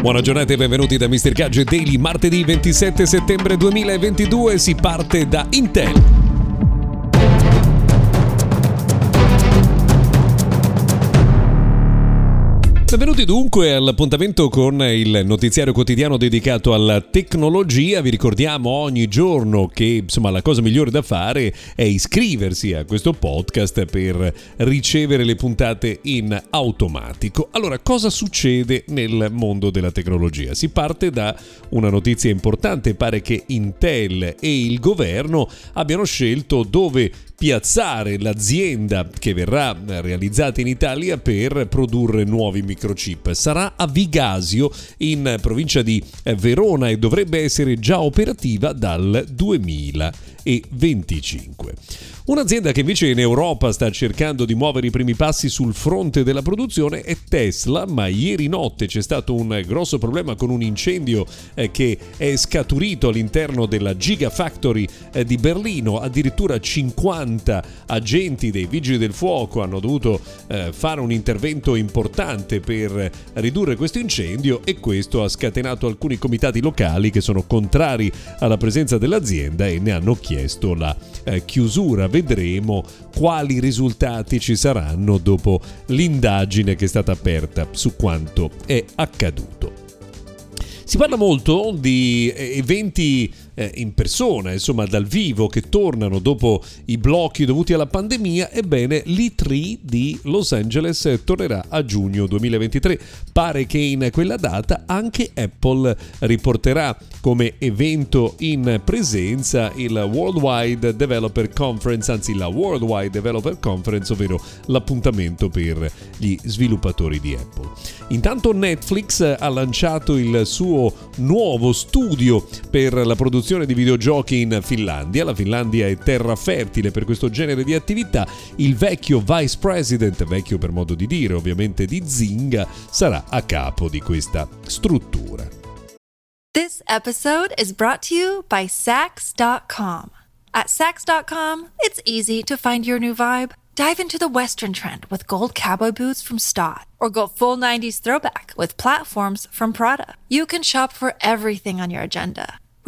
Buona giornata e benvenuti da Mr. Gadget Daily. Martedì 27 settembre 2022 si parte da Intel. Benvenuti dunque all'appuntamento con il notiziario quotidiano dedicato alla tecnologia. Vi ricordiamo ogni giorno che insomma la cosa migliore da fare è iscriversi a questo podcast per ricevere le puntate in automatico. Allora, cosa succede nel mondo della tecnologia? Si parte da una notizia importante, pare che Intel e il governo abbiano scelto dove piazzare l'azienda che verrà realizzata in Italia per produrre nuovi microchip. Sarà a Vigasio in provincia di Verona e dovrebbe essere già operativa dal 2025. Un'azienda che invece in Europa sta cercando di muovere i primi passi sul fronte della produzione è Tesla, ma ieri notte c'è stato un grosso problema con un incendio eh, che è scaturito all'interno della Gigafactory eh, di Berlino, addirittura 50 agenti dei vigili del fuoco hanno dovuto eh, fare un intervento importante per ridurre questo incendio e questo ha scatenato alcuni comitati locali che sono contrari alla presenza dell'azienda e ne hanno chiesto la chiusura vedremo quali risultati ci saranno dopo l'indagine che è stata aperta su quanto è accaduto. Si parla molto di eh, eventi eh, in persona, insomma dal vivo, che tornano dopo i blocchi dovuti alla pandemia, ebbene l'E3 di Los Angeles tornerà a giugno 2023. Pare che in quella data anche Apple riporterà come evento in presenza il Worldwide Developer Conference, anzi la Worldwide Developer Conference, ovvero l'appuntamento per gli sviluppatori di Apple. Intanto Netflix ha lanciato il suo nuovo studio per la produzione produzione di videogiochi in Finlandia. La Finlandia è terra fertile per questo genere di attività. Il vecchio vice president, vecchio per modo di dire ovviamente di Zinga, sarà a capo di questa struttura. This episode is brought to you by Sax.com. At Sax.com, it's easy to find your new vibe. Dive into the Western trend with gold cowboy boots from Stott, or go full 90s throwback with platforms from Prada. You can shop for everything on your agenda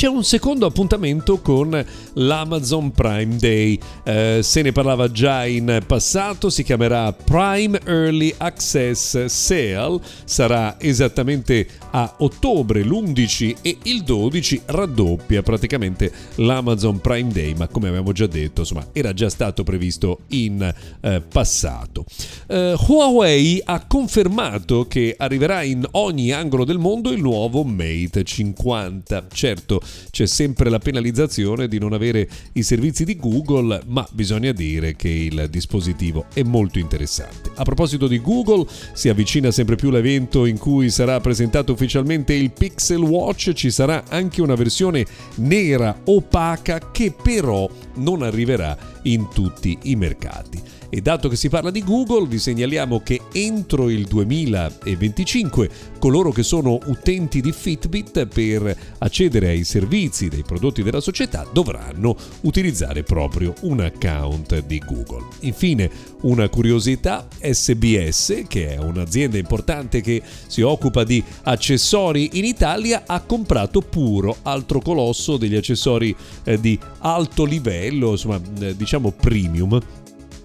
c'è un secondo appuntamento con l'Amazon Prime Day. Eh, se ne parlava già in passato, si chiamerà Prime Early Access Sale, sarà esattamente a ottobre, l'11 e il 12 raddoppia praticamente l'Amazon Prime Day, ma come abbiamo già detto, insomma, era già stato previsto in eh, passato. Eh, Huawei ha confermato che arriverà in ogni angolo del mondo il nuovo Mate 50. Certo, c'è sempre la penalizzazione di non avere i servizi di Google, ma bisogna dire che il dispositivo è molto interessante. A proposito di Google, si avvicina sempre più l'evento in cui sarà presentato ufficialmente il Pixel Watch, ci sarà anche una versione nera opaca che però non arriverà in tutti i mercati. E dato che si parla di Google, vi segnaliamo che entro il 2025 coloro che sono utenti di Fitbit per accedere ai servizi dei prodotti della società dovranno utilizzare proprio un account di Google. Infine, una curiosità, SBS, che è un'azienda importante che si occupa di accessori in Italia, ha comprato Puro, altro colosso degli accessori eh, di alto livello, insomma, eh, diciamo premium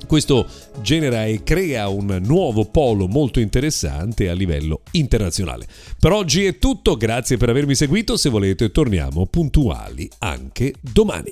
questo genera e crea un nuovo polo molto interessante a livello internazionale. Per oggi è tutto, grazie per avermi seguito, se volete torniamo puntuali anche domani.